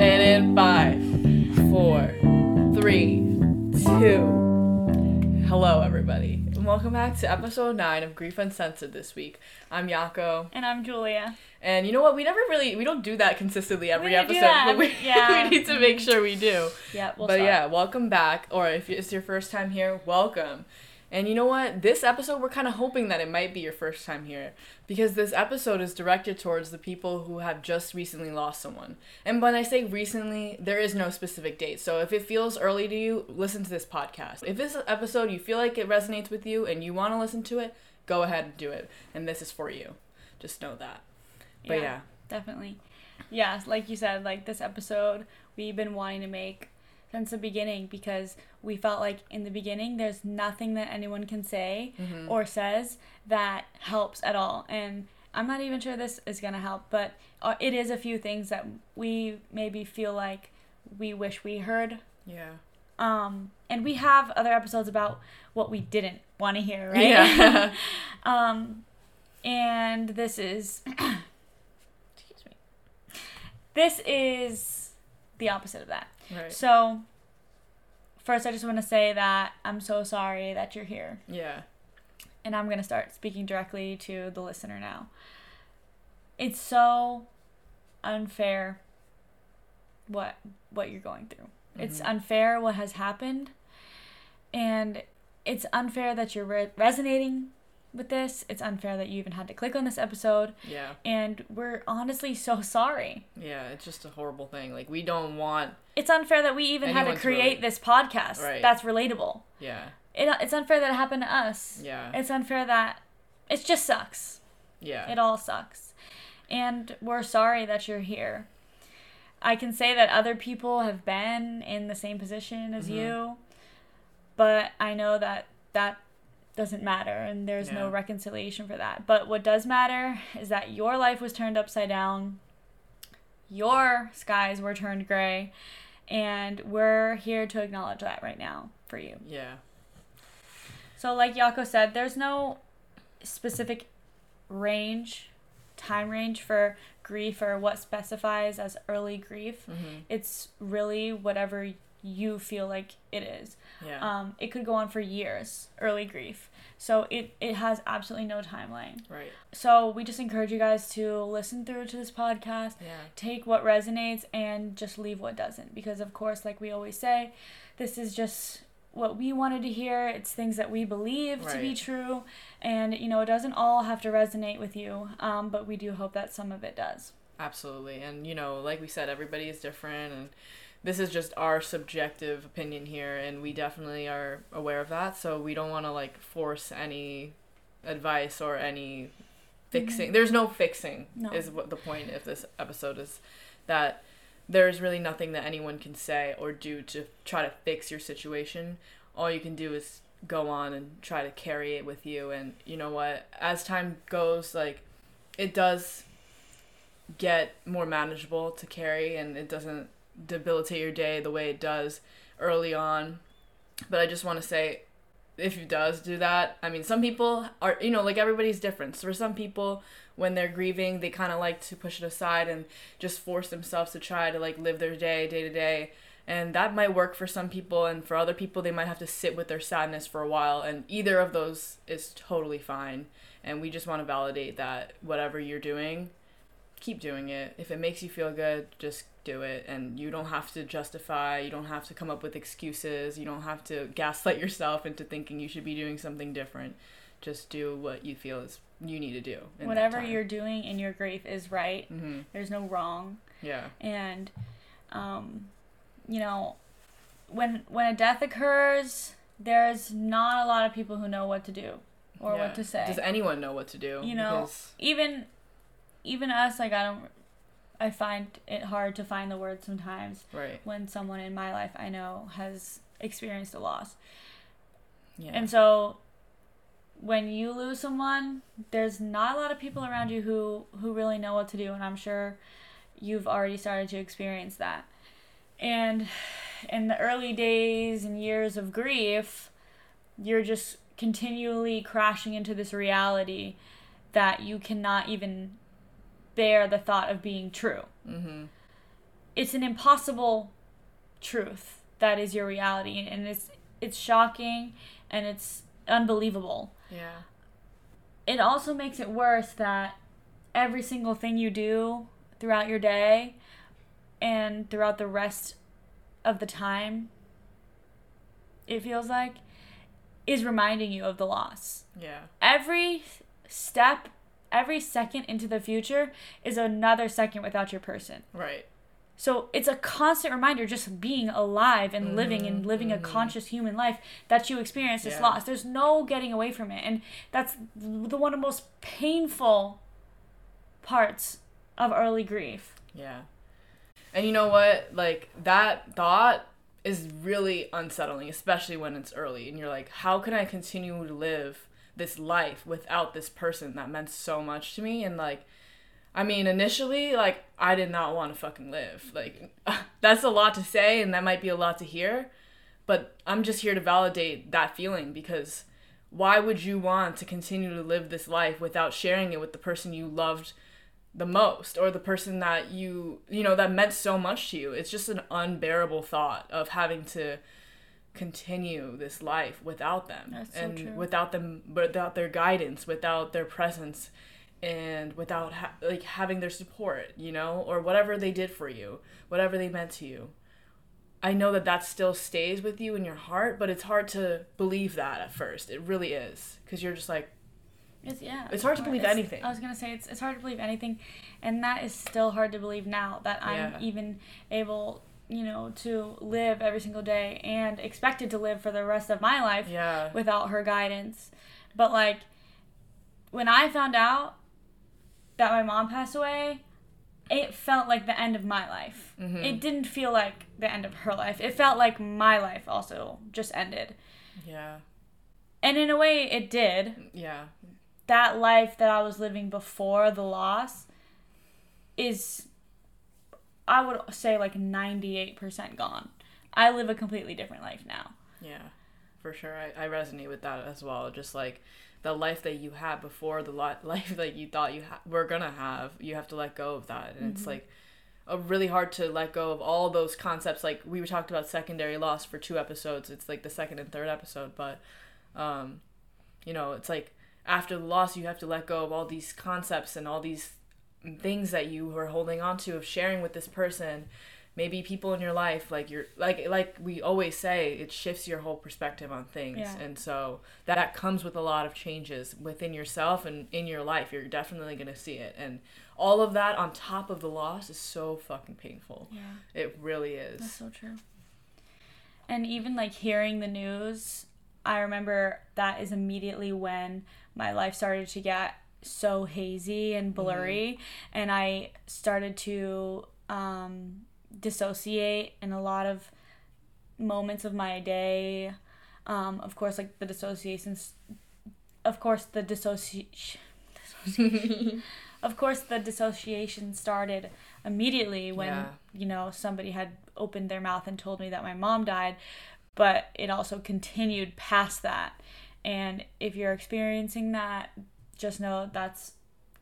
And in five, four, three, two. Hello, everybody. And welcome back to episode nine of Grief Uncensored this week. I'm Yako. And I'm Julia. And you know what? We never really we don't do that consistently every episode, but we, yeah. we need to make sure we do. Yeah, we'll but start. yeah, welcome back. Or if it's your first time here, welcome. And you know what? This episode, we're kind of hoping that it might be your first time here because this episode is directed towards the people who have just recently lost someone. And when I say recently, there is no specific date. So if it feels early to you, listen to this podcast. If this episode you feel like it resonates with you and you want to listen to it, go ahead and do it. And this is for you. Just know that. But yeah. Definitely. Yeah, like you said, like this episode we've been wanting to make since the beginning because we felt like in the beginning there's nothing that anyone can say Mm-hmm. or says that helps at all. And I'm not even sure this is going to help, but uh, it is a few things that we maybe feel like we wish we heard Yeah. um and we have other episodes about what we didn't want to hear right Yeah. um and this is excuse me this is the opposite of that right. so first i just want to say that i'm so sorry that you're here Yeah. and i'm going to start speaking directly to the listener now it's so unfair what what you're going through it's Mhm. unfair what has happened and it's unfair that you're re- resonating with this it's unfair that you even had to click on this episode Yeah. and we're honestly so sorry Yeah. It's just a horrible thing. Like, we don't want. it's unfair that we even had to create this podcast Right. that's relatable Yeah. it, it's unfair that it happened to us Yeah. it's unfair that it just sucks Yeah. It all sucks. And we're sorry that you're here. I can say that other people have been in the same position as Mhm. you, but I know that that doesn't matter and there's no reconciliation for that. But what does matter is that your life was turned upside down, your skies were turned gray, and we're here to acknowledge that right now for you. Yeah. So, like Yako said, there's no specific range, time range for grief or what specifies as early grief. hmm It's really whatever you feel like it is. Yeah. Um, it could go on for years, early grief. So, it, it has absolutely no timeline. right. So, we just encourage you guys to listen through to this podcast Yeah. take what resonates and just leave what doesn't because of course like we always say this is just what we wanted to hear it's things that we believe to be Right. true and you know it doesn't all have to resonate with you um, but we do hope that some of it does Absolutely. And, you know, like we said, everybody is different. And this is just our subjective opinion here. And we definitely are aware of that. So we don't want to, like, force any advice or any fixing. Mm-hmm. There's no fixing, No. is what the point of this episode is. That there's really nothing that anyone can say or do to try to fix your situation. All you can do is go on and try to carry it with you. And you know what? As time goes, like, it does get more manageable to carry and it doesn't debilitate your day the way it does early on. But I just want to say if it does do that, I mean, some people are, you know, like everybody's different. So for some people, when they're grieving, they kind of like to push it aside and just force themselves to try to like live their day, day to day. And that might work for some people, and for other people, they might have to sit with their sadness for a while. And either of those is totally fine. And we just want to validate that whatever you're doing, keep doing it. If it makes you feel good, just do it. And you don't have to justify, you don't have to come up with excuses, you don't have to gaslight yourself into thinking you should be doing something different. Just do what you feel is you need to do. whatever you're doing in your grief is right Mhm. there's no wrong Yeah. and um, you know when when a death occurs there's not a lot of people who know what to do or Yeah. what to say Does anyone know what to do? You know, Because- even even us like i don't i find it hard to find the words sometimes right. when someone in my life i know has experienced a loss Yeah. and so when you lose someone there's not a lot of people around you who who really know what to do and i'm sure you've already started to experience that and in the early days and years of grief you're just continually crashing into this reality that you cannot even bear the thought of being true mm-hmm. it's an impossible truth that is your reality and it's it's shocking and it's unbelievable. Yeah. It also makes it worse that every single thing you do throughout your day and throughout the rest of the time it feels like is reminding you of the loss. Yeah. Every step, every second into the future is another second without your person. Right. So it's a constant reminder just being alive and living and living a mm-hmm. conscious human life that you experience this Yeah. loss. There's no getting away from it. And that's the one of the most painful parts of early grief. Yeah. And you know what? Like that thought is really unsettling, especially when it's early and you're like, how can I continue to live this life without this person that meant so much to me? And like, I mean, initially, like, I did not want to fucking live. Like, that's a lot to say and that might be a lot to hear, but I'm just here to validate that feeling because why would you want to continue to live this life without sharing it with the person you loved the most or the person that you you know that meant so much to you it's just an unbearable thought of having to continue this life without them That's so and true. without them without their guidance without their presence and without ha- like having their support you know or whatever they did for you whatever they meant to you i know that that still stays with you in your heart but it's hard to believe that at first it really is because you're just like It's yeah. It's hard to believe It's- anything. I was gonna say it's it's hard to believe anything, and that is still hard to believe now that I'm Yeah. even able, you know, to live every single day and expected to live for the rest of my life yeah without her guidance. But like, when I found out that my mom passed away, it felt like the end of my life. Mhm. It didn't feel like the end of her life. It felt like my life also just ended. yeah And in a way, it did yeah that life that I was living before the loss is I would say like 98% gone. I live a completely different life now. Yeah, for sure. I, I resonate with that as well. Just like the life that you had before, the life that you thought you ha- were gonna have, you have to let go of that. And it's like a really hard to let go of all those concepts. Like we talked about secondary loss for two episodes. It's like the second and third episode, but um, you know, it's like after the loss, you have to let go of all these concepts and all these things that you were holding on to of sharing with this person maybe people in your life like you're like like we always say it shifts your whole perspective on things Yeah. and so that, that comes with a lot of changes within yourself and in your life you're definitely going to see it and all of that on top of the loss is so fucking painful Yeah. it really is That's so true. And even like hearing the news, I remember that is immediately when my life started to get so hazy and blurry and I started to um, dissociate in a lot of moments of my day. Um, of course, like the dissociations, of course, the dissociation. Of course, the dissociation started immediately when Yeah. you know somebody had opened their mouth and told me that my mom died, but it also continued past that. And if you're experiencing that, just know that's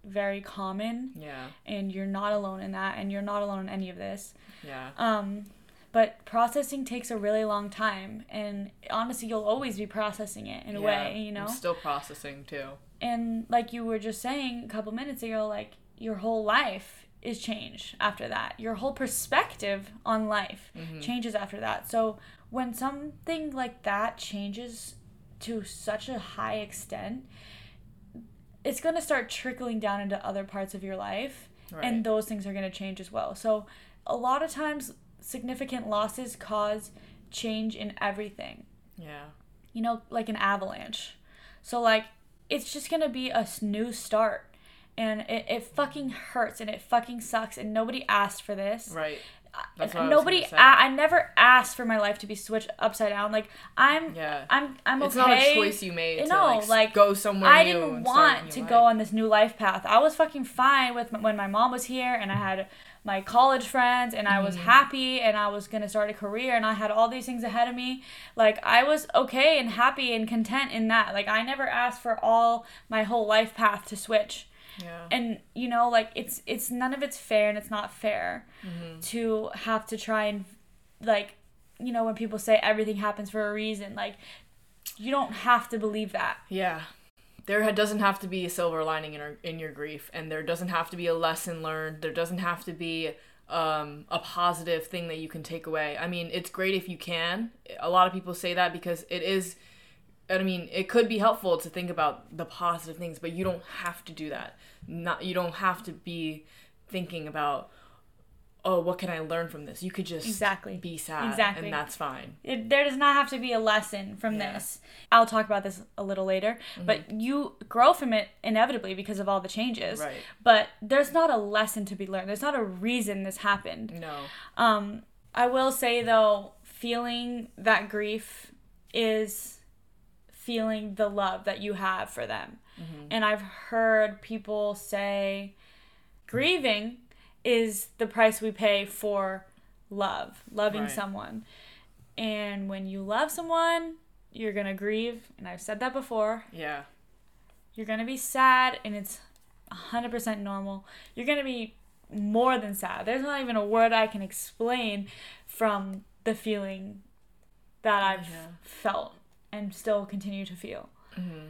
very common, yeah. And you're not alone in that, and you're not alone in any of this. yeah. Um, but processing takes a really long time, and honestly, you'll always be processing it in a Yeah. way, you know? i'm still processing too. And like you were just saying a couple minutes ago like your whole life is changed after that. Your whole perspective on life changes after that. So when something like that changes to such a high extent it's going to start trickling down into other parts of your life right and those things are going to change as well so a lot of times significant losses cause change in everything yeah you know, like an avalanche. So like it's just gonna be a new start. And it, it fucking hurts and it fucking sucks and nobody asked for this. right What I was say. a- I never asked for my life to be switched upside down. Like I'm yeah I'm I'm it's okay. not a choice you made to No, like, like, go somewhere I didn't want to life. go on this new life path. I was fucking fine with m- when my mom was here and I had my college friends and I was Mm-hmm. happy and I was going to start a career and I had all these things ahead of me. Like I was okay and happy and content in that. Like I never asked for all my whole life path to switch. Yeah. and you know like it's it's none of it's fair and it's not fair Mm-hmm. to have to try and like you know when people say everything happens for a reason like you don't have to believe that Yeah. There doesn't have to be a silver lining in, our, in your grief, and there doesn't have to be a lesson learned. There doesn't have to be um, a positive thing that you can take away. I mean, it's great if you can. A lot of people say that because it is. I mean, it could be helpful to think about the positive things, but you don't have to do that. Not you don't have to be thinking about, oh, what can I learn from this? You could just Exactly. be sad, Exactly. and that's fine. it, there does not have to be a lesson from Yeah. this i'll talk about this a little later but you grow from it inevitably because of all the changes Right. but there's not a lesson to be learned there's not a reason this happened No. Um, I will say though, feeling that grief is feeling the love that you have for them. Mm-hmm. And I've heard people say grieving is the price we pay for love, loving Right. someone. And when you love someone, you're going to grieve, and I've said that before. Yeah. You're going to be sad and it's 100% normal. You're going to be more than sad. There's not even a word I can explain from the feeling that I've Yeah. felt and still continue to feel. hmm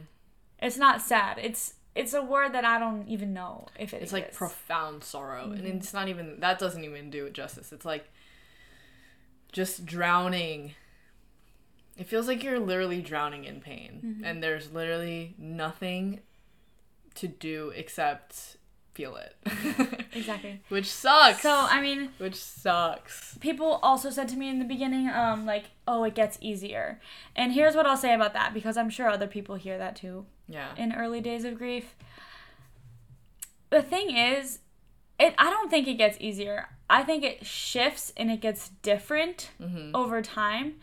It's not sad. It's it's a word that I don't even know if it It's like profound sorrow, Mm-hmm. and it's not even that doesn't even do it justice. It's like just drowning. It feels like you're literally drowning in pain, Mm-hmm. and there's literally nothing to do except feel it, exactly. which sucks. So I mean, which sucks. people also said to me in the beginning, um, like, oh, it gets easier. And here's what I'll say about that because I'm sure other people hear that too. Yeah. in early days of grief. The thing is, it I don't think it gets easier. I think it shifts and it gets different Mm-hmm. over time.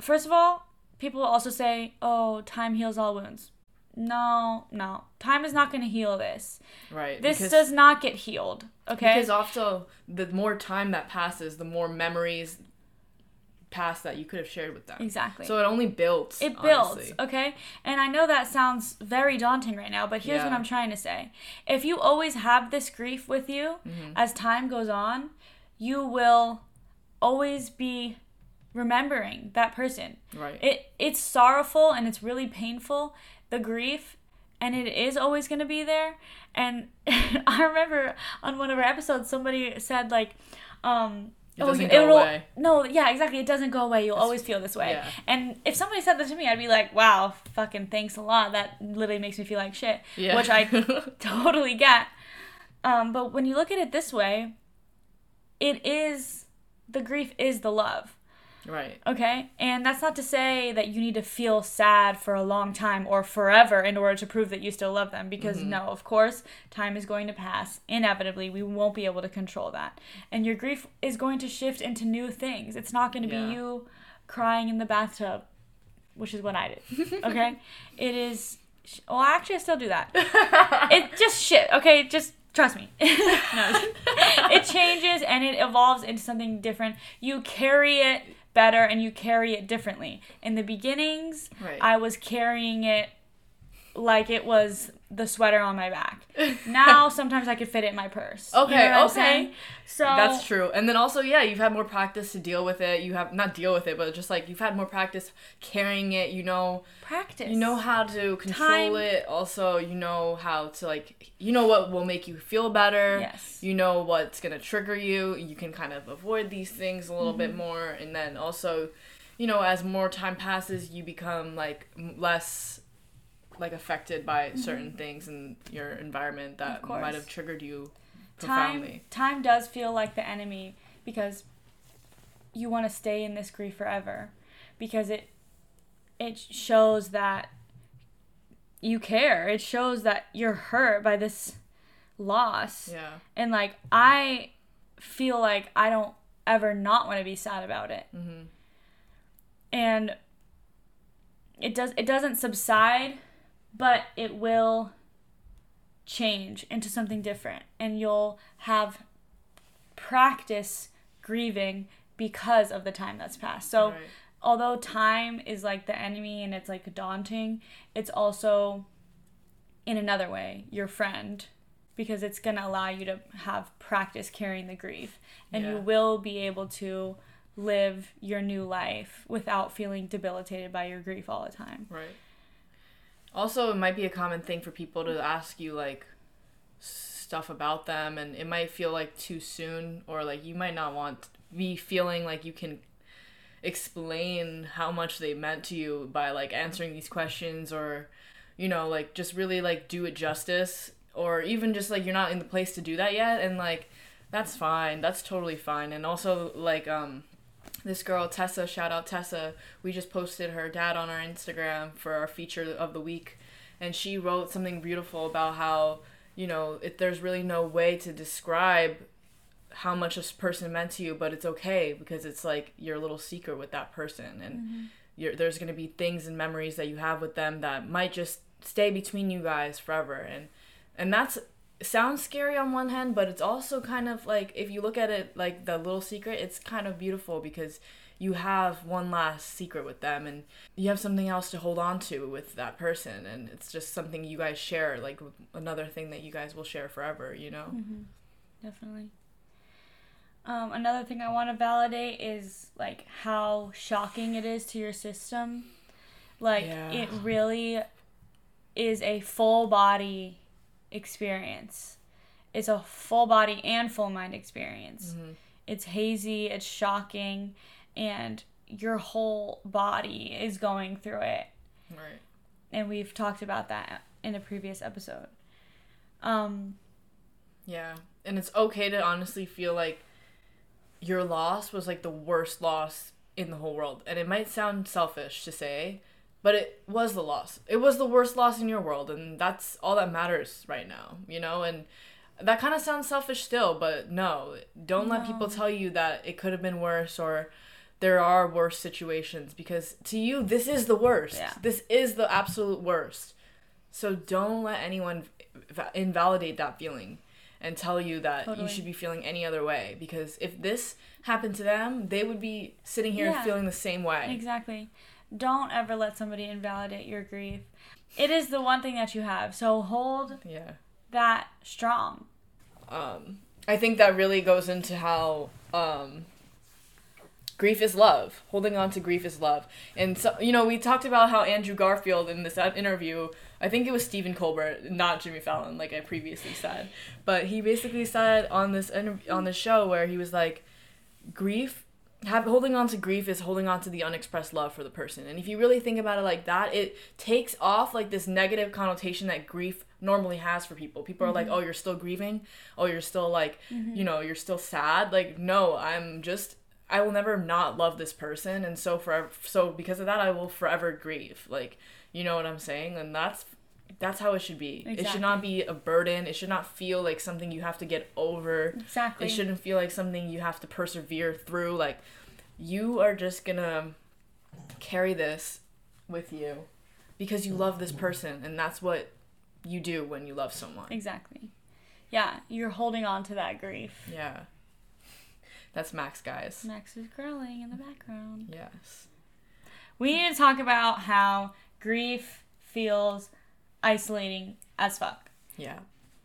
First of all, people also say, "Oh, time heals all wounds." No, no. Time is not going to heal this. Right. This does not get healed. Okay? because also the more time that passes, the more memories pass that you could have shared with them. exactly. So it only builds. It builds, honestly. okay? And I know that sounds very daunting right now, but here's what I'm trying to say. If you always have this grief with you Mm-hmm. as time goes on, you will always be remembering that person. Right. It it's sorrowful and it's really painful, the grief, and it is always going to be there. And I remember on one of our episodes somebody said like um It go it'll- away. No, yeah, exactly. It doesn't go away. You'll always feel this way. yeah. And if somebody said that to me, I'd be like, "Wow, fucking thanks a lot." That literally makes me feel like shit, Yeah. which I totally get. Um, but when you look at it this way, it is the grief is the love. Right. Okay? And that's not to say that you need to feel sad for a long time or forever in order to prove that you still love them because Mm-hmm. no, of course, time is going to pass. Inevitably, we won't be able to control that. And your grief is going to shift into new things. It's not going to Yeah. be you crying in the bathtub, which is what I did. Okay? it is well, actually I still do that. it just shit. Okay, just trust me. no, it changes and it evolves into something different. You carry it better and you carry it differently. In the beginnings, Right. I was carrying it like it was the sweater on my back. Now sometimes I could fit it in my purse. You Okay, know what I'm okay. So That's true. And then also, yeah, you've had more practice to deal with it. You have not deal with it, but just like you've had more practice carrying it. You know, practice. you know how to control Time. it. Also, you know how to like, you know what will make you feel better. Yes. You know what's gonna trigger you. You can kind of avoid these things a little Mm-hmm. bit more, and then also, you know, as more time passes, you become like less like affected by certain things in your environment that Mm-hmm. might have triggered you time profoundly. time does feel like the enemy because you want to stay in this grief forever because it it shows that you care it shows that you're hurt by this loss Yeah. and like i feel like i don't ever not want to be sad about it Mhm. and it does it doesn't subside but it will change into something different and you'll have practice grieving because of the time that's passed so Right. although time is like the enemy and it's like daunting it's also in another way your friend because it's going to allow you to have practice carrying the grief and you will be able to live your new life without feeling debilitated by your grief all the time. Right. Also, it might be a common thing for people to ask you like stuff about them, and it might feel like too soon, or like you might not want be feeling like you can explain how much they meant to you by like answering these questions, or you know, like just really like do it justice, or even just like you're not in the place to do that yet, and like that's fine, that's totally fine, and also like um this girl Tessa, shout out Tessa. We just posted her dad on our Instagram for our feature of the week, and she wrote something beautiful about how you know there's really no way to describe how much this person meant to you, but it's okay because it's like your little secret with that person, and mm-hmm. you're, there's gonna be things and memories that you have with them that might just stay between you guys forever, and and that's sounds scary on one hand, but it's also kind of like if you look at it like the little secret, it's kind of beautiful because you have one last secret with them and you have something else to hold on to with that person and it's just something you guys share like another thing that you guys will share forever, you know. Definitely. Um, another thing I want to validate is like how shocking it is to your system. Like Yeah. it really is a full body experience. It's a full body and full mind experience. It's hazy, it's shocking, and your whole body is going through it Right. and we've talked about that in a previous episode. Um, Yeah. And it's okay to honestly feel like your loss was like the worst loss in the whole world. And it might sound selfish to say, but it was the loss. It was the worst loss in your world. And that's all that matters right now, you know? And that kind of sounds selfish still, but no. Don't let people tell you that it could have been worse or there are worse situations because to you, this is the worst. Yeah. This is the absolute worst. So don't let anyone invalidate that feeling and tell you that Totally. you should be feeling any other way because if this happened to them, they would be sitting here Yeah. feeling the same way. exactly. Don't ever let somebody invalidate your grief. It is the one thing that you have. So hold Yeah. that strong. Um I think that really goes into how um grief is love. Holding on to grief is love. And so you know, we talked about how Andrew Garfield in this interview, I think it was Stephen Colbert, not Jimmy Fallon like I previously said, but he basically said on this interv- on this show where he was like grief have holding on to grief is holding on to the unexpressed love for the person. And if you really think about it like that it takes off like this negative connotation that grief normally has for people. People are like mm-hmm. oh you're still grieving? Oh you're still like mm-hmm. you know you're still sad? Like no i'm just i will never not love this person. And so forever so because of that i will forever grieve. Like you know what i'm saying? And that's that's how it should be it should not be a burden it should not feel like something you have to get over Exactly. it shouldn't feel like something you have to persevere through. Like, you are just gonna carry this with you because you love this person, and that's what you do when you love someone. Exactly. Yeah, you're holding on to that grief. Yeah. That's Max, guys. Max is growling in the background. Yes. We need to talk about how grief feels isolating as fuck. Yeah.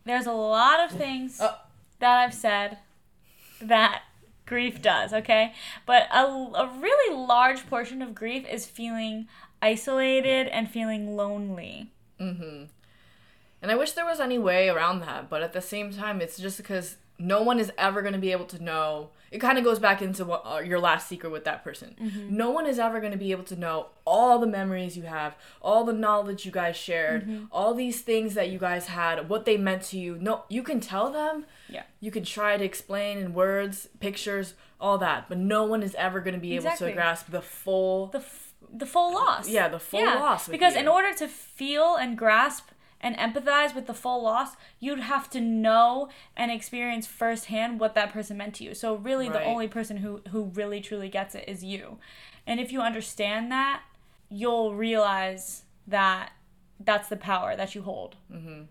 There's a lot of things Oh. that I've said that grief does, okay? But a, a really large portion of grief is feeling isolated and feeling lonely. Mm-hmm. And I wish there was any way around that, but at the same time, it's just because no one is ever going to be able to know. It kind of goes back into what, uh, your last secret with that person. No one is ever going to be able to know all the memories you have, all the knowledge you guys shared, all these things that you guys had, what they meant to you. No, you can tell them. Yeah. You can try to explain in words, pictures, all that, but no one is ever going to be able to grasp the full. The, f- the full loss. Yeah, the full loss Because you. in order to feel and grasp and empathize with the full loss, you'd have to know and experience firsthand what that person meant to you. So really, the only person who who really truly gets it is you. And if you understand that, you'll realize that that's the power that you hold. Mm-hmm.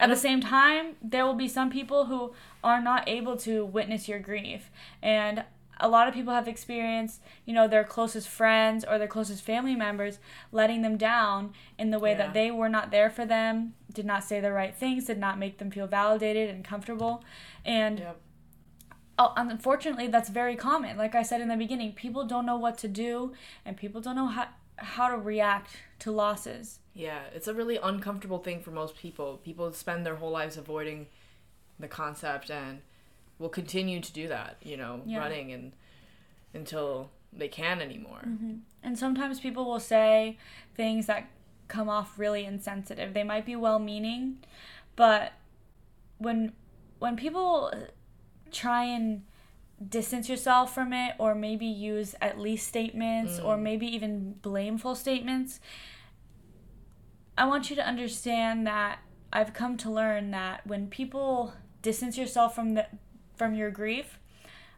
At the same time, there will be some people who are not able to witness your grief. And a lot of people have experienced, you know, their closest friends or their closest family members letting them down in the way Yeah. that they were not there for them did not say the right things, did not make them feel validated and comfortable. And Yep. oh, unfortunately, that's very common. Like I said in the beginning, people don't know what to do and people don't know how, how to react to losses. Yeah, it's a really uncomfortable thing for most people. People spend their whole lives avoiding the concept and will continue to do that, you know, Yeah. running and until they can anymore. Mm-hmm. And sometimes people will say things that come off really insensitive. They might be well meaning, but when when people try and distance yourself from it or maybe use at least statements or mm. maybe even blameful statements, I want you to understand that I've come to learn that when people distance yourself from the from your grief,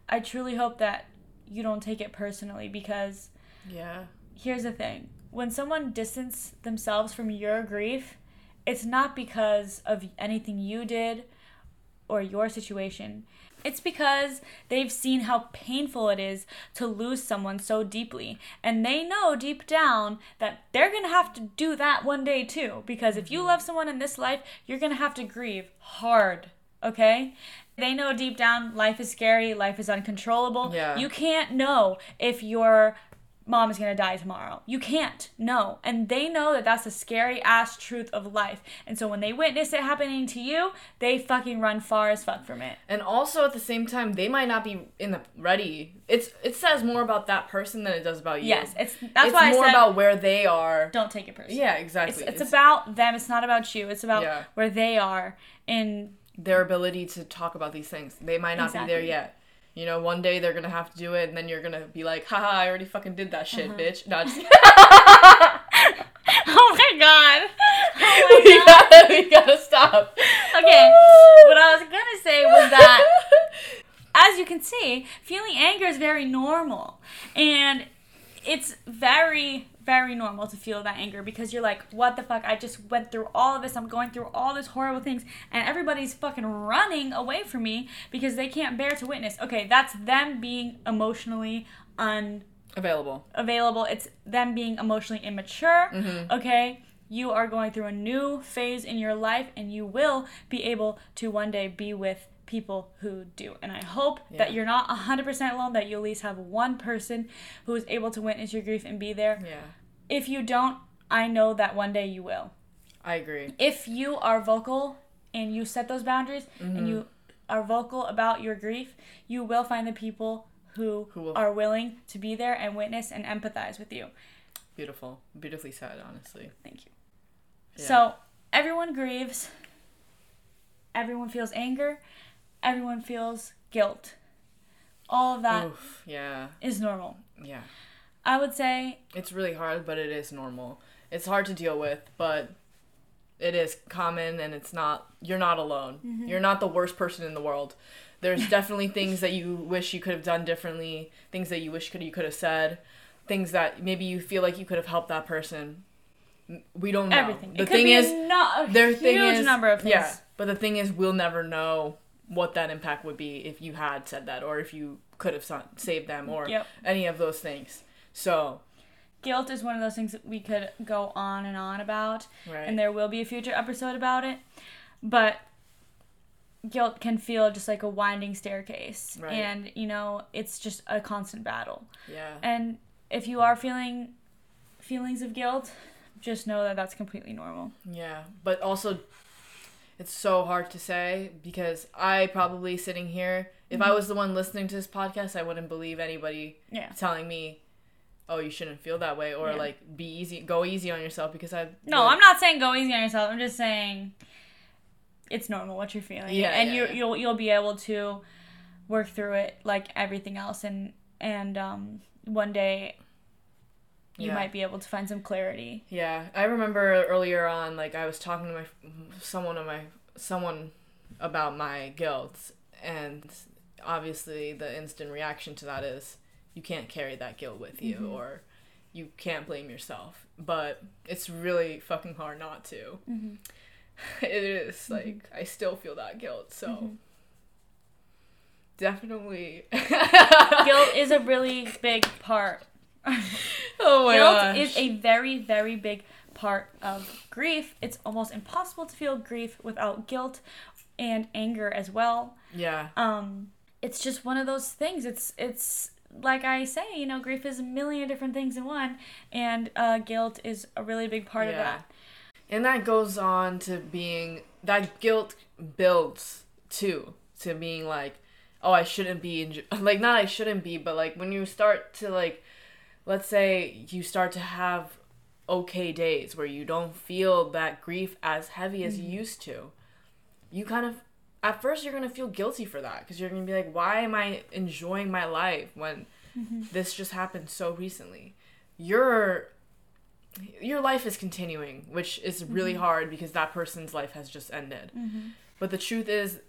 I truly hope that you don't take it personally because Yeah. here's the thing. When someone distance themselves from your grief it's not because of anything you did or your situation. It's because they've seen how painful it is to lose someone so deeply. And they know deep down that they're going to have to do that one day too. Because if you mm-hmm. love someone in this life you're going to have to grieve hard okay they know deep down life is scary life is uncontrollable Yeah. you can't know if your mom is going to die tomorrow. You can't know. And they know that that's the scary ass truth of life. And so when they witness it happening to you, they fucking run far as fuck from it. And also at the same time, they might not be in the ready. It's it says more about that person than it does about you. Yes, it's that's it's why more I said It's more about where they are. don't take it personally. Yeah, It's, exactly. it's about them. It's not about you. It's about Yeah. where they are. And their ability to talk about these things. They might not be there yet. You know, one day they're gonna have to do it, and then you're gonna be like, haha, I already fucking did that shit, Uh-huh. bitch. No, just, oh my god. we, gotta, we gotta stop. Okay, what I was gonna say was that as you can see, feeling anger is very normal. And it's very, very normal to feel that anger because you're like, what the fuck? I just went through all of this. I'm going through all these horrible things. And everybody's fucking running away from me because they can't bear to witness. Okay, that's them being emotionally unavailable. Available. It's them being emotionally immature. Mm-hmm. Okay? You are going through a new phase in your life and you will be able to one day be with people who do. And I hope that you're not 100% alone, that you at least have one person who is able to witness your grief and be there. Yeah, If you don't, I know that one day you will. I agree. If you are vocal and you set those boundaries Mm-hmm. and you are vocal about your grief, you will find the people who, Who will- are willing to be there and witness and empathize with you. Beautiful. Beautifully said, honestly. Thank you. Yeah. So everyone grieves. Everyone feels anger. Everyone feels guilt. All of that Oof, yeah, normal. yeah. I would say, It's really hard, but it is normal. It's hard to deal with, but it is common and it's not you're not alone. Mm-hmm. You're not the worst person in the world. There's definitely things that you wish you could have done differently, things that you wish could you could have said, things that maybe you feel like you could have helped that person. We don't know. everything. The thing is not a huge is number of things. Yeah, but the thing is we'll never know what that impact would be if you had said that or if you could have sa- saved them or Yep. any of those things. So, Guilt is one of those things that we could go on and on about, right. and there will be a future episode about it. But guilt can feel just like a winding staircase, Right. and you know it's just a constant battle. yeah. And if you are feeling feelings of guilt, just know that that's completely normal. Yeah, but also it's so hard to say because I probably sitting here, if Mm-hmm. I was the one listening to this podcast, I wouldn't believe anybody Yeah. telling me, "Oh, you shouldn't feel that way," or Yeah. like, "Be easy, go easy on yourself," because I. No, I'm not saying go easy on yourself. I'm just saying it's normal what you're feeling. Yeah, and you you'll you'll be able to work through it like everything else and and um one day you Yeah. might be able to find some clarity. Yeah, I remember earlier on, like I was talking to my someone of my someone about my guilt, and obviously the instant reaction to that is you can't carry that guilt with you, Mm-hmm. or you can't blame yourself. But it's really fucking hard not to. Mm-hmm. It is like I still feel that guilt, so Mm-hmm. definitely. Guilt is a really big part. oh my Guilt gosh. is a very very big part of grief. It's almost impossible to feel grief without guilt and anger as well. Yeah. Um, it's just one of those things. It's it's like I say, you know, grief is a million different things in one, and uh, guilt is a really big part of that. And that goes on to being that guilt builds too to being like, oh, I shouldn't be enjo- like not I shouldn't be, but like when you start to like, let's say you start to have okay days where you don't feel that grief as heavy as you mm-hmm. used to, you kind of at first you're gonna feel guilty for that because you're gonna be like, why am I enjoying my life when mm-hmm. this just happened so recently? Your your life is continuing, which is really mm-hmm. hard because that person's life has just ended. But the truth is,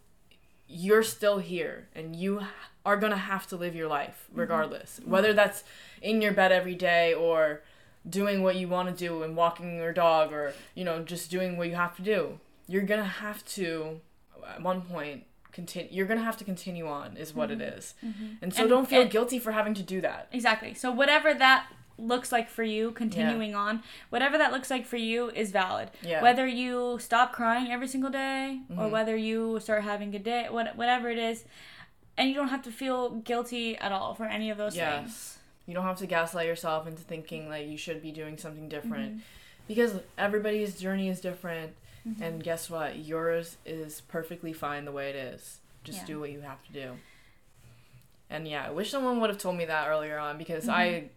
you're still here and you are going to have to live your life mm-hmm. regardless. Mm-hmm. Whether that's in your bed every day or doing what you want to do and walking your dog or, you know, just doing what you have to do. You're going to have to, at one point, continue. You're going to have to continue on, is what it mm-hmm. is. And so And- don't feel and- guilty for having to do that. Exactly. So whatever that looks like for you, continuing on, whatever that looks like for you is valid. Yeah. Whether you stop crying every single day or Mhm. whether you start having a day, what whatever it is, and you don't have to feel guilty at all for any of those Yes. things. You don't have to gaslight yourself into thinking like you should be doing something different Mm-hmm. because everybody's journey is different Mm-hmm. and guess what? Yours is perfectly fine the way it is. Just Yeah. do what you have to do. And yeah, I wish someone would have told me that earlier on because Mm-hmm. I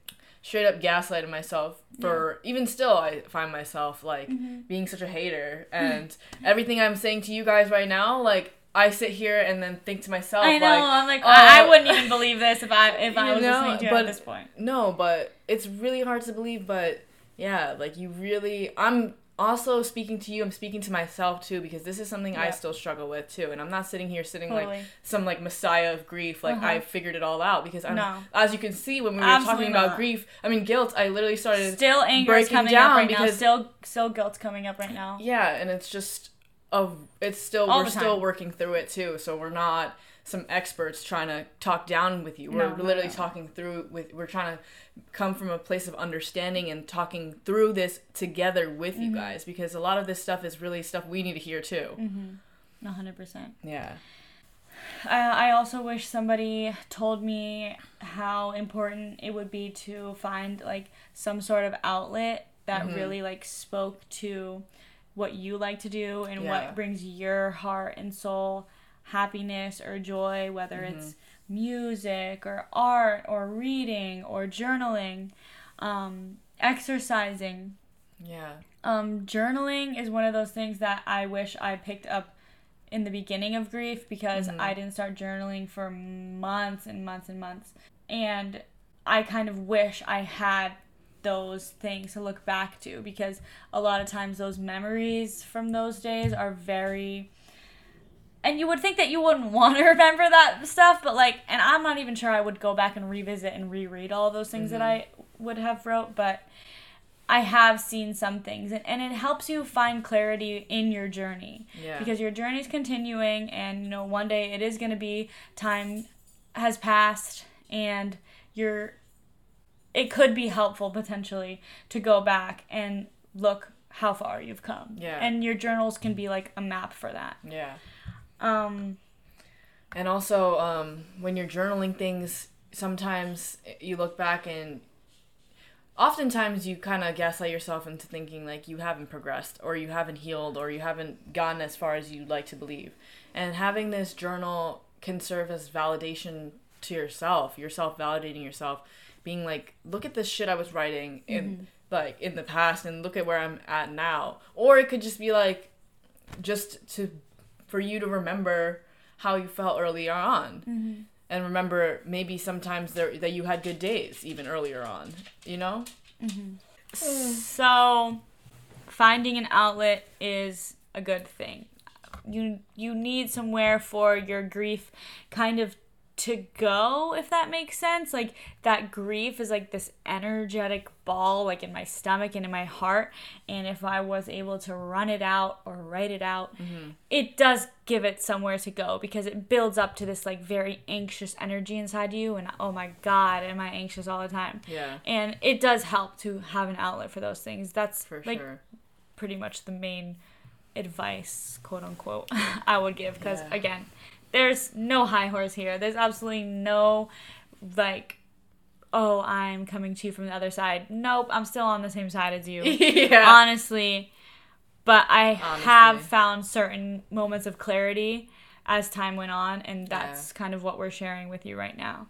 straight up gaslighted myself for even still I find myself like Mm-hmm. being such a hater and everything I'm saying to you guys right now like I sit here and then think to myself I know. like I'm like, I, I oh. wouldn't even believe this if I if I was know, listening to you but- at this point. No, but it's really hard to believe. But yeah, like you really, I'm also speaking to you. I'm speaking to myself too because this is something I still struggle with too. And I'm not sitting here sitting Totally. like some like messiah of grief. Like Uh-huh. I figured it all out because I'm, No. as you can see when we were Absolutely talking about not. grief. I mean guilt. I literally started. Still anger breaking coming down up right now. because- Still still guilt's coming up right now. yeah, and it's just of it's still All we're still working through it too. So we're not some experts trying to talk down with you. We're No, literally no. talking through with we're trying to come from a place of understanding and talking through this together with Mm-hmm. you guys because a lot of this stuff is really stuff we need to hear too. Mm-hmm. Hundred percent. Yeah. I, I also wish somebody told me how important it would be to find like some sort of outlet that Mhm. really like spoke to what you like to do and Yeah. what brings your heart and soul happiness or joy whether it's music or art or reading or journaling um, exercising Yeah. um, journaling is one of those things that I wish I picked up in the beginning of grief because Mhm. I didn't start journaling for months and months and months. And I kind of wish I had those things to look back to because a lot of times those memories from those days are very and you would think that you wouldn't want to remember that stuff but like and i'm not even sure i would go back and revisit and reread all those things that mm-hmm. i would have wrote but i have seen some things and, and it helps you find clarity in your journey Yeah. because your journey's continuing and you know one day it is going to be time has passed and you're it could be helpful potentially to go back and look how far you've come Yeah. and your journals can be like a map for that yeah. Um And also, um, when you're journaling things, sometimes you look back and oftentimes you kind of gaslight yourself into thinking like you haven't progressed or you haven't healed or you haven't gotten as far as you'd like to believe. And having this journal can serve as validation to yourself, yourself validating yourself, being like, look at this shit I was writing in like in the past and look at where I'm at now. Or it could just be like just to for you to remember how you felt earlier on. Mm-hmm. And remember maybe sometimes there that you had good days even earlier on you know? Mm-hmm. So, finding an outlet is a good thing. You you need somewhere for your grief kind of to go if that makes sense like that grief is like this energetic ball like in my stomach and in my heart and if i was able to run it out or write it out Mm-hmm. it does give it somewhere to go because it builds up to this like very anxious energy inside you and oh my god am i anxious all the time Yeah. and it does help to have an outlet for those things that's For like sure. pretty much the main advice, quote unquote, I would give. Because Yeah. again, there's no high horse here. There's absolutely no like, oh, I'm coming to you from the other side. Nope, I'm still on the same side as you. yeah. Honestly, but I have found certain moments of clarity as time went on, and that's kind of what we're sharing with you right now.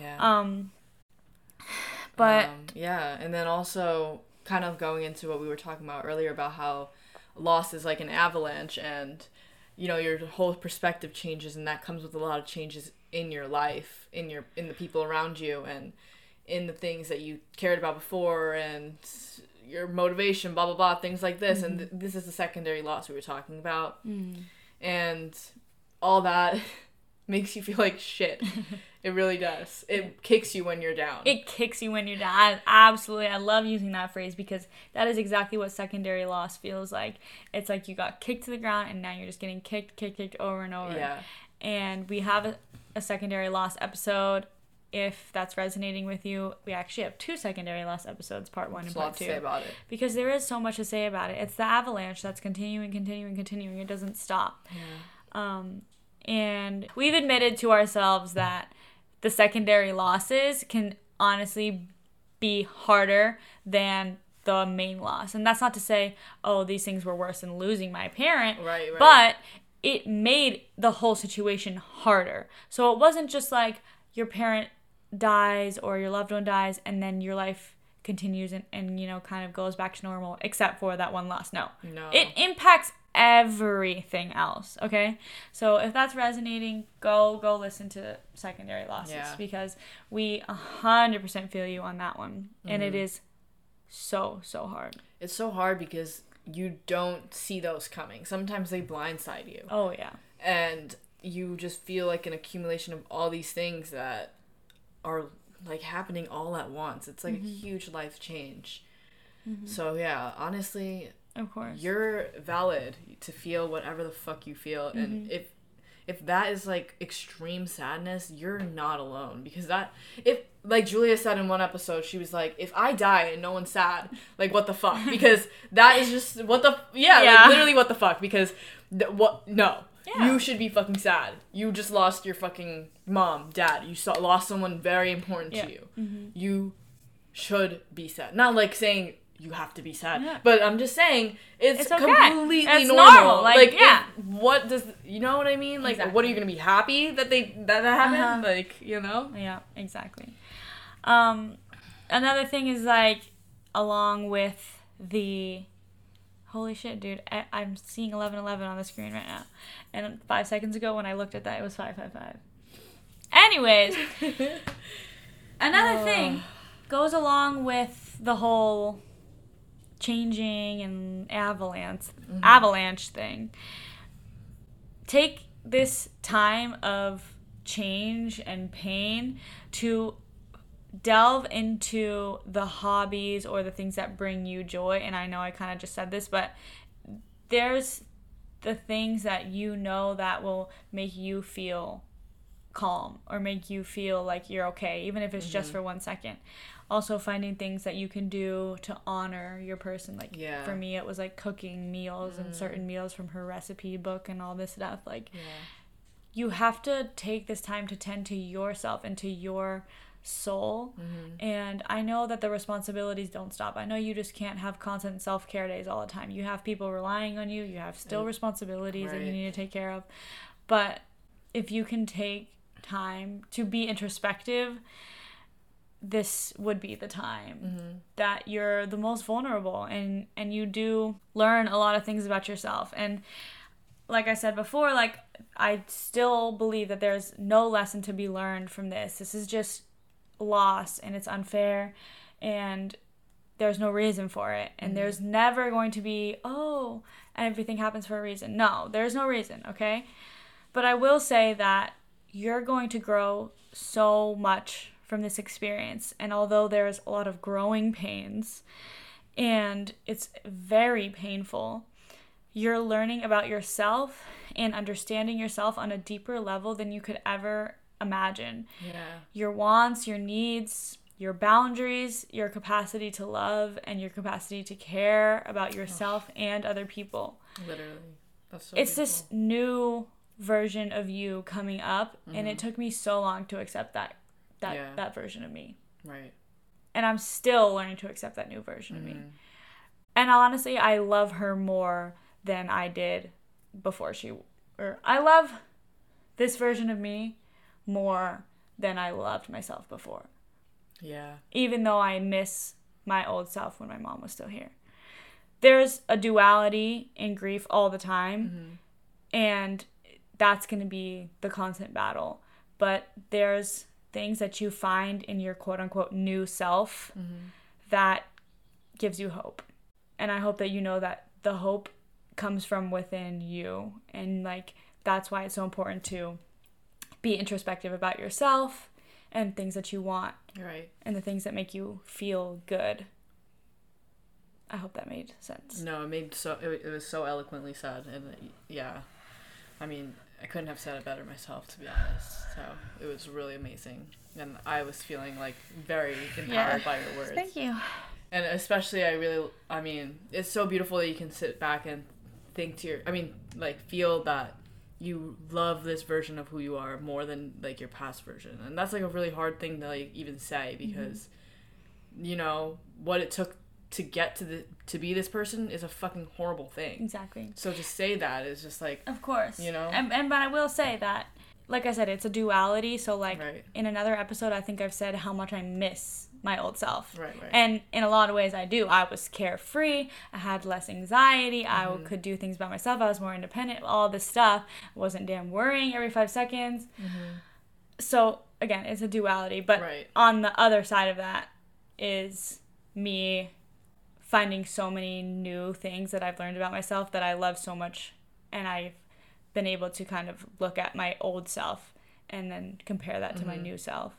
yeah. Um, but Um, yeah, and then also kind of going into what we were talking about earlier about how loss is like an avalanche and you know your whole perspective changes and that comes with a lot of changes in your life, in your in the people around you and in the things that you cared about before and your motivation, blah blah blah, things like this. And th- this is the secondary loss we were talking about. Mm. And all that makes you feel like shit. it really does. It kicks you when you're down. it kicks you when you're down. I, absolutely, I love using that phrase because that is exactly what secondary loss feels like. It's like you got kicked to the ground and now you're just getting kicked, kicked, kicked over and over. Yeah. And we have a, a secondary loss episode. If that's resonating with you, we actually have two secondary loss episodes, part one There's and part to two say about it. because there is so much to say about it. It's the avalanche that's continuing, continuing, continuing. It doesn't stop. Yeah. Um, and we've admitted to ourselves that the secondary losses can honestly be harder than the main loss. And that's not to say, oh, these things were worse than losing my parent. Right, right. But it made the whole situation harder. So it wasn't just like your parent dies or your loved one dies and then your life continues and, and you know kind of goes back to normal except for that one loss no No. it impacts everything else okay so if that's resonating go go listen to secondary losses Yeah. because we 100% feel you on that one and Mm-hmm. it is so so hard It's so hard because you don't see those coming. Sometimes they blindside you. oh yeah And you just feel like an accumulation of all these things that are like happening all at once. It's like a huge life change. So yeah, honestly, of course. You're valid to feel whatever the fuck you feel and mm-hmm. if if that is like extreme sadness you're not alone because that if like julia said in one episode she was like if i die and no one's sad like what the fuck? Because that is just what the yeah, Yeah. like literally what the fuck because th- what no. Yeah. you should be fucking sad. You just lost your fucking mom dad. You saw, lost someone very important Yeah. to you mm-hmm. you should be sad. Not like saying you have to be sad Yeah. but i'm just saying it's, It's okay. completely It's normal. normal, like, Like, yeah. if- what does you know what I mean? Like, what are you gonna be happy that they that that happened? Uh-huh. Like, you know? Yeah, exactly. Um, another thing is like, along with the, holy shit, dude, I, I'm seeing eleven eleven on the screen right now, and five seconds ago when I looked at that, it was five five five. Anyways, another thing goes along with the whole changing and avalanche mm-hmm. avalanche thing. Take this time of change and pain to delve into the hobbies or the things that bring you joy and I know I kind of just said this but there's the things that you know that will make you feel calm or make you feel like you're okay, even if it's just mm-hmm. for one second. Also, finding things that you can do to honor your person. Like Yeah. for me, it was like cooking meals and mm. certain meals from her recipe book and all this stuff. Like Yeah. you have to take this time to tend to yourself and to your soul. Mm-hmm. And I know that the responsibilities don't stop. I know you just can't have constant self care days all the time. You have people relying on you, you have still responsibilities that you need to take care of. But if you can take time to be introspective, this would be the time mm-hmm. that you're the most vulnerable and and you do learn a lot of things about yourself and like I said before, like I still believe that there's no lesson to be learned from this. This is just loss and it's unfair and there's no reason for it. And mm-hmm. there's never going to be, oh, and everything happens for a reason. No, there's no reason, okay? But I will say that you're going to grow so much from this experience. And although there's a lot of growing pains and it's very painful, you're learning about yourself and understanding yourself on a deeper level than you could ever imagine. Yeah. Your wants, your needs, your boundaries, your capacity to love, and your capacity to care about yourself and other people. Literally. That's so it's this new version of you coming up, and it Mhm. took me so long to accept that that Yeah. that version of me. Right. And I'm still learning to accept that new version of me. Mhm. And honestly, I love her more than I did before she or I love this version of me more than I loved myself before. Yeah. Even though I miss my old self when my mom was still here. There's a duality in grief all the time, Mhm. and that's going to be the constant battle. But there's things that you find in your quote unquote new self Mhm. that gives you hope. And I hope that you know that the hope comes from within you. And like that's why it's so important to be introspective about yourself and things that you want Right. and the things that make you feel good. I hope that made sense. No, it made so it, it was so eloquently said, and yeah, I mean, I couldn't have said it better myself, to be honest. So it was really amazing, and I was feeling like very empowered Yeah. by your words. Thank you. and especially I really, I mean, it's so beautiful that you can sit back and think to your, I mean, like feel that you love this version of who you are more than like your past version, and that's like a really hard thing to like even say mm-hmm. because, you know, what it took to get to the to be this person is a fucking horrible thing. Exactly. So to say that is just like Of course. You know? And, and but I will say that like I said it's a duality so like right, in another episode I think I've said how much I miss my old self. right, right. And in a lot of ways, I do. I was carefree. I had less anxiety. I Mhm. could do things by myself. I was more independent. All this stuff. I wasn't damn worrying every five seconds. So again, it's a duality. But right, on the other side of that is me finding so many new things that I've learned about myself that I love so much, and I've been able to kind of look at my old self and then compare that to my Mhm. new self.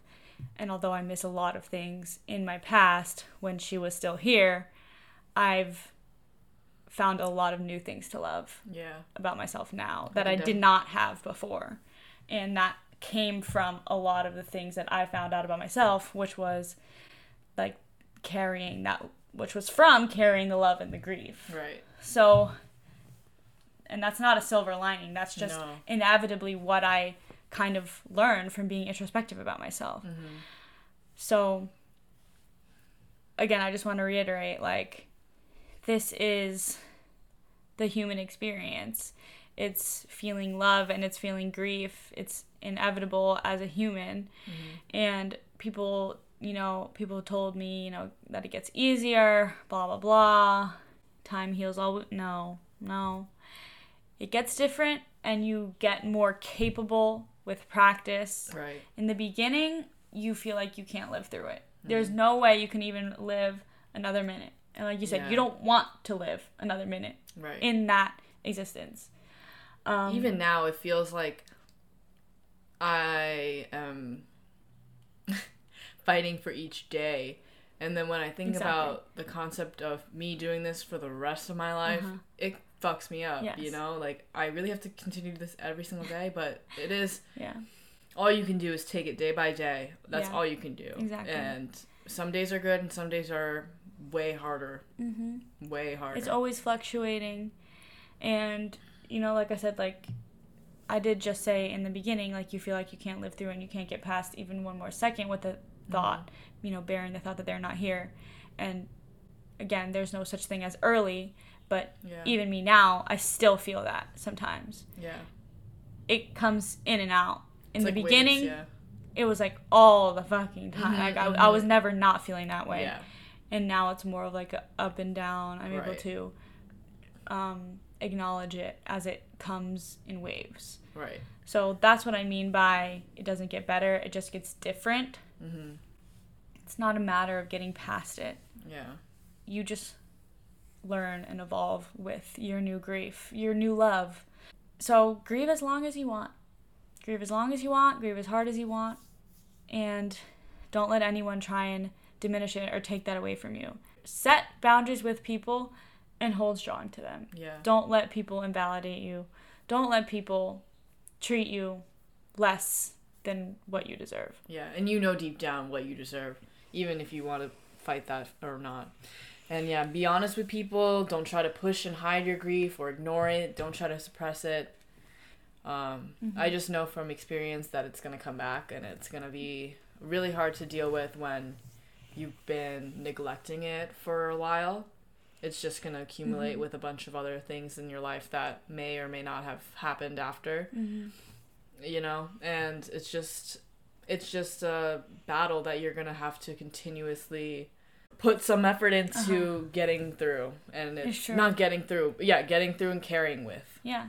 And although I miss a lot of things in my past when she was still here, I've found a lot of new things to love yeah, about myself now that I can did not have before. And that came from a lot of the things that I found out about myself, which was like carrying that, which was from carrying the love and the grief. right. So, and that's not a silver lining, that's just No. inevitably what I kind of learned from being introspective about myself. Mm-hmm. So, again, I just want to reiterate like, this is the human experience. It's feeling love and it's feeling grief. It's inevitable as a human. Mm-hmm. And people, you know, people told me, you know, that it gets easier, blah, blah, blah. Time heals all. No, no. It gets different and you get more capable with practice Right, in the beginning, you feel like you can't live through it. There's no way you can even live another minute. And like you said, Yeah. you don't want to live another minute right. in that existence. Um, Even now, it feels like I am fighting for each day. And then when I think Exactly. about the concept of me doing this for the rest of my life, Uh-huh. it fucks me up. You know, like I really have to continue this every single day, but it is yeah, all you can do is take it day by day. That's Yeah. all you can do. Exactly. And some days are good, and some days are way harder. hmm Way harder. it's always fluctuating. And, you know, like I said, like I did just say in the beginning, like you feel like you can't live through and you can't get past even one more second with the thought, you know, bearing the thought that they're not here. And again, there's no such thing as early, but yeah. even me now, I still feel that sometimes. yeah. It comes in and out. In It's the like waves, beginning, yeah. it was like all the fucking time. Mhm, like I, I mhm. was never not feeling that way. Yeah. And now it's more of like up and down. I'm able to um, acknowledge it as it comes in waves. Right. So that's what I mean by it doesn't get better. It just gets different. Mhm. It's not a matter of getting past it. Yeah. you just learn and evolve with your new grief, your new love. So grieve as long as you want. grieve as long as you want, grieve as hard as you want, and don't let anyone try and diminish it or take that away from you. Set boundaries with people and hold strong to them. Yeah. Don't let people invalidate you. Don't let people treat you less than what you deserve. Yeah, and you know deep down what you deserve, even if you want to fight that or not. And yeah, be honest with people. Don't try to push and hide your grief or ignore it. Don't try to suppress it. Um, I mm-hmm. just know from experience that it's gonna come back, and it's gonna be really hard to deal with when you've been neglecting it for a while. It's just gonna accumulate mm-hmm. with a bunch of other things in your life that may or may not have happened after mm-hmm. You know and it's just it's just a battle that you're gonna have to continuously put some effort into uh-huh. getting through and it's Sure. not getting through yeah getting through and carrying with Yeah.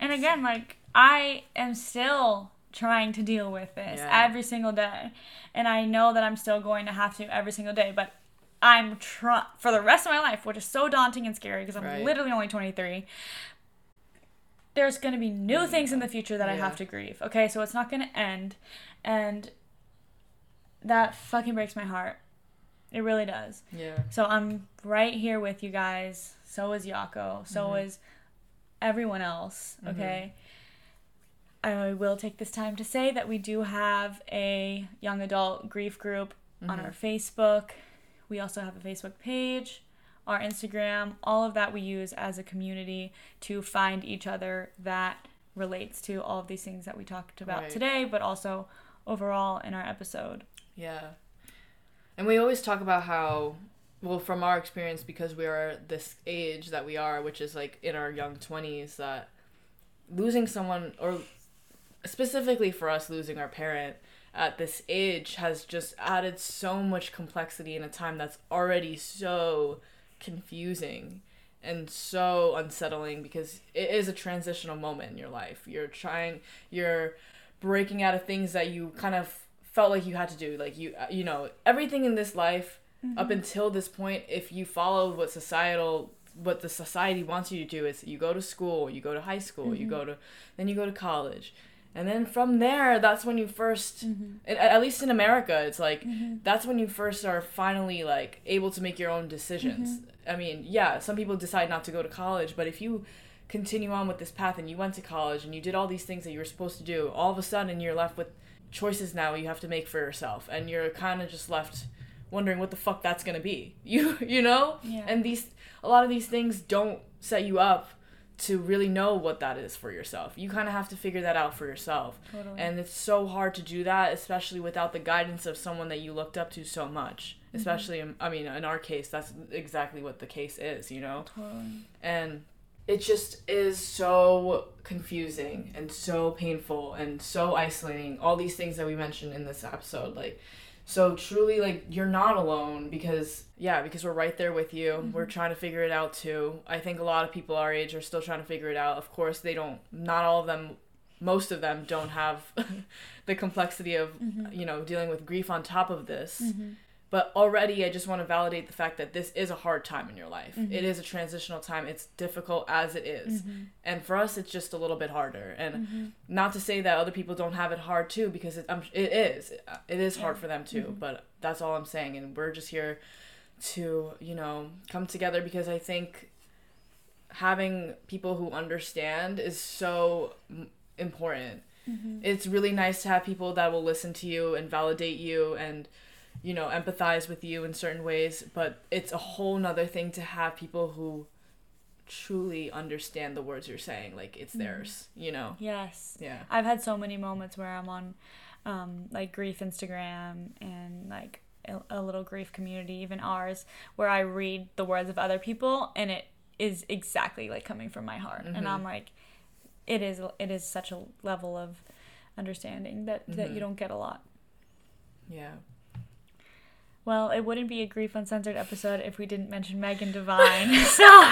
And again, like I am still trying to deal with this Yeah. every single day. And I know that I'm still going to have to every single day, but I'm trying for the rest of my life, which is so daunting and scary because I'm Right. literally only 23. There's going to be new things in the future that I have to grieve. Okay, so it's not going to end. And that fucking breaks my heart. It really does. yeah So I'm right here with you guys. So is Yako. So Mhm. is everyone else. Okay. I will take this time to say that we do have a young adult grief group on our Facebook. We also have a Facebook page, our Instagram. All of that we use as a community to find each other that relates to all of these things that we talked about Right. today, but also overall in our episode. yeah and we always talk about how well from our experience because we are this age that we are which is like in our young 20s that losing someone or specifically for us losing our parent at this age has just added so much complexity in a time that's already so confusing and so unsettling because it is a transitional moment in your life. You're trying you're breaking out of things that you kind of felt like you had to do. Like you uh, you know everything in this life up mm-hmm. until this point if you follow what societal what the society wants you to do is you go to school you go to high school you go mm-hmm. to then you go to college and then from there that's when you 1st mm-hmm. at, at least in america it's like mm-hmm. that's when you first are finally like able to make your own decisions. Mm-hmm. I mean yeah some people decide not to go to college but if you continue on with this path and you went to college and you did all these things that you were supposed to do all of a sudden you're left with choices now you have to make for yourself. And you're kind of just left wondering what the fuck that's going to be. You you know? Yeah. and these a lot of these things don't set you up to really know what that is for yourself. You kind of have to figure that out for yourself. Totally. and it's so hard to do that especially without the guidance of someone that you looked up to so much. Mm-hmm. Especially in, i mean in our case that's exactly what the case is you know? Totally. and it just is so confusing and so painful and so isolating. All these things that we mentioned in this episode like so truly like you're not alone because yeah because we're right there with you. We're mm-hmm. trying to figure it out too. I think a lot of people our age are still trying to figure it out. Of course they don't not all of them most of them don't have the complexity of mm-hmm. you know dealing with grief on top of this mm-hmm. But already i just want to validate the fact that this is a hard time in your life. Mm-hmm. It is a transitional time. It's difficult as it is. Mm-hmm. and for us it's just a little bit harder. And mm-hmm. not to say that other people don't have it hard too because it, um, it is. It is hard for them too. But that's all i'm saying. And we're just here to you know come together because i think having people who understand is so important. It's really nice to have people that will listen to you and validate you and you know empathize with you in certain ways but it's a whole nother thing to have people who truly understand the words you're saying like it's mm-hmm. theirs you know Yes. yeah I've had so many moments where I'm on um, like grief Instagram and like a, a little grief community, even ours, where I read the words of other people and it is exactly like coming from my heart. And I'm mm-hmm. like, it is it is such a level of understanding that, that you mm-hmm. don't get a lot. yeah Well, it wouldn't be a grief uncensored episode if we didn't mention Megan Devine. so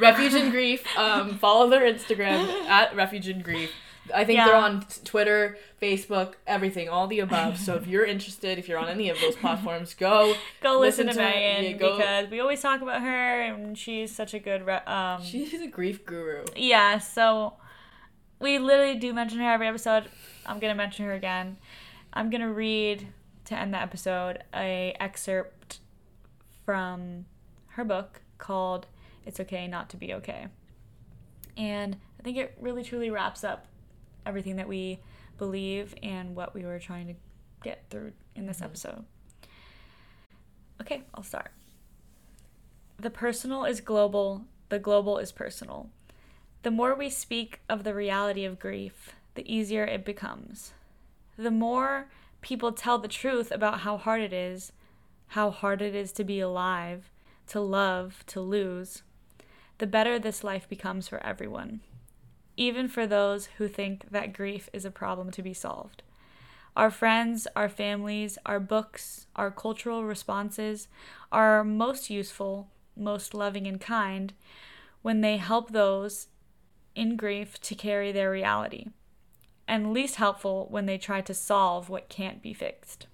refuge in grief um follow their instagram at refuge in grief i think they're on twitter facebook everything all the above so if you're interested if you're on any of those platforms go go listen, Listen to, to- Megan yeah, go- because we always talk about her and she's such a good re- um she's a grief guru yeah so we literally do mention her every episode. I'm gonna mention her again. I'm gonna read to end the episode a excerpt from her book called "It's Okay Not to Be Okay," and I think it really truly wraps up everything that we believe and what we were trying to get through in this mm-hmm. episode. Okay, I'll start. The personal is global, the global is personal. The more we speak of the reality of grief, the easier it becomes. The more people tell the truth about how hard it is, how hard it is to be alive, to love, to lose, the better this life becomes for everyone, even for those who think that grief is a problem to be solved. Our friends, our families, our books, our cultural responses are most useful, most loving and kind when they help those in grief to carry their reality, and least helpful when they try to solve what can't be fixed.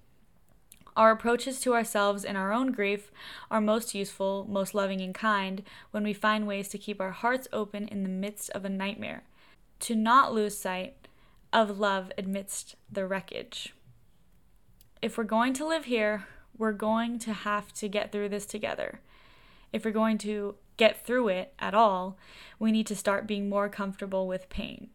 Our approaches to ourselves in our own grief are most useful, most loving and kind when we find ways to keep our hearts open in the midst of a nightmare, to not lose sight of love amidst the wreckage. If we're going to live here, we're going to have to get through this together. If we're going to get through it at all, we need to start being more comfortable with pain.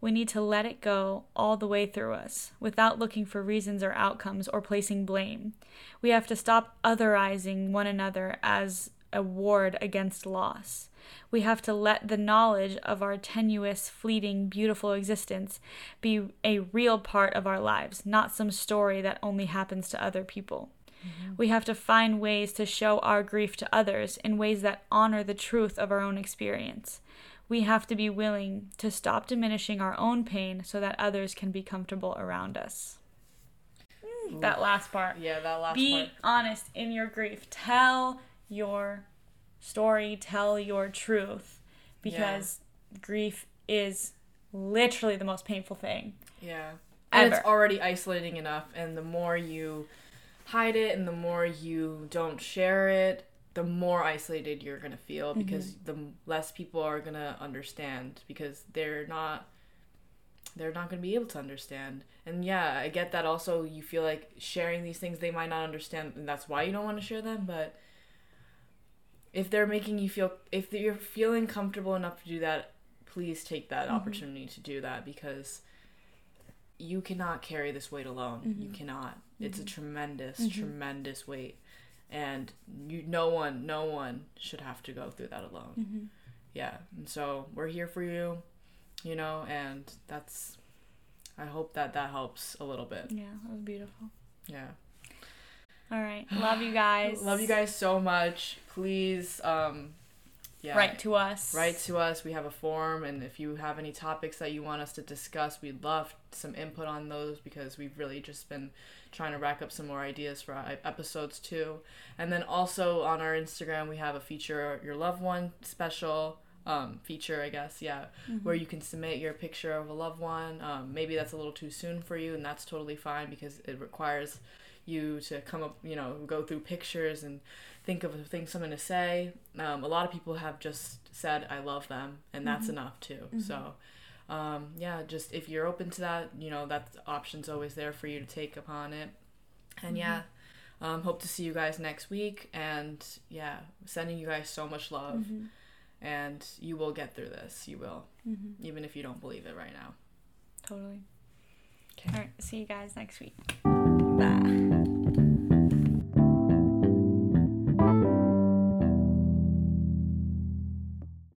We need to let it go all the way through us without looking for reasons or outcomes or placing blame. We have to stop otherizing one another as a ward against loss. We have to let the knowledge of our tenuous, fleeting, beautiful existence be a real part of our lives, not some story that only happens to other people. Mm-hmm. We have to find ways to show our grief to others in ways that honor the truth of our own experience. We have to be willing to stop diminishing our own pain so that others can be comfortable around us. Ooh. That last part. Yeah, that last be part. Be honest in your grief. Tell your story, tell your truth because yeah. grief is literally the most painful thing. Yeah. And ever. it's already isolating enough and the more you hide it and the more you don't share it, the more isolated you're going to feel mm-hmm. because the less people are going to understand because they're not they're not going to be able to understand. And yeah, I get that also you feel like sharing these things they might not understand and that's why you don't want to share them, but if they're making you feel if you're feeling comfortable enough to do that, please take that mm-hmm. opportunity to do that because you cannot carry this weight alone. Mm-hmm. You cannot. It's a mm-hmm. tremendous, mm-hmm. tremendous weight, and you, no one, no one should have to go through that alone. Mm-hmm. Yeah, and so we're here for you, you know, and that's. I hope that that helps a little bit. Yeah, that was beautiful. Yeah. All right, love you guys. love you guys so much. Please, um, yeah, write to us. Write to us. We have a form, and if you have any topics that you want us to discuss, we'd love some input on those because we've really just been trying to rack up some more ideas for episodes too. And then also on our Instagram, we have a feature your loved one special um, feature, I guess, yeah, mm-hmm. where you can submit your picture of a loved one. Um, maybe that's a little too soon for you, and that's totally fine because it requires you to come up, you know, go through pictures and think of a thing someone to say. Um, a lot of people have just said I love them, and that's mm-hmm. enough too. Mm-hmm. So, um, yeah, just if you're open to that, you know, that option's always there for you to take upon it. And mm-hmm. yeah, um, hope to see you guys next week. And yeah, sending you guys so much love. Mm-hmm. And you will get through this. You will, mm-hmm. even if you don't believe it right now. Totally. Okay. All right. See you guys next week. Bye.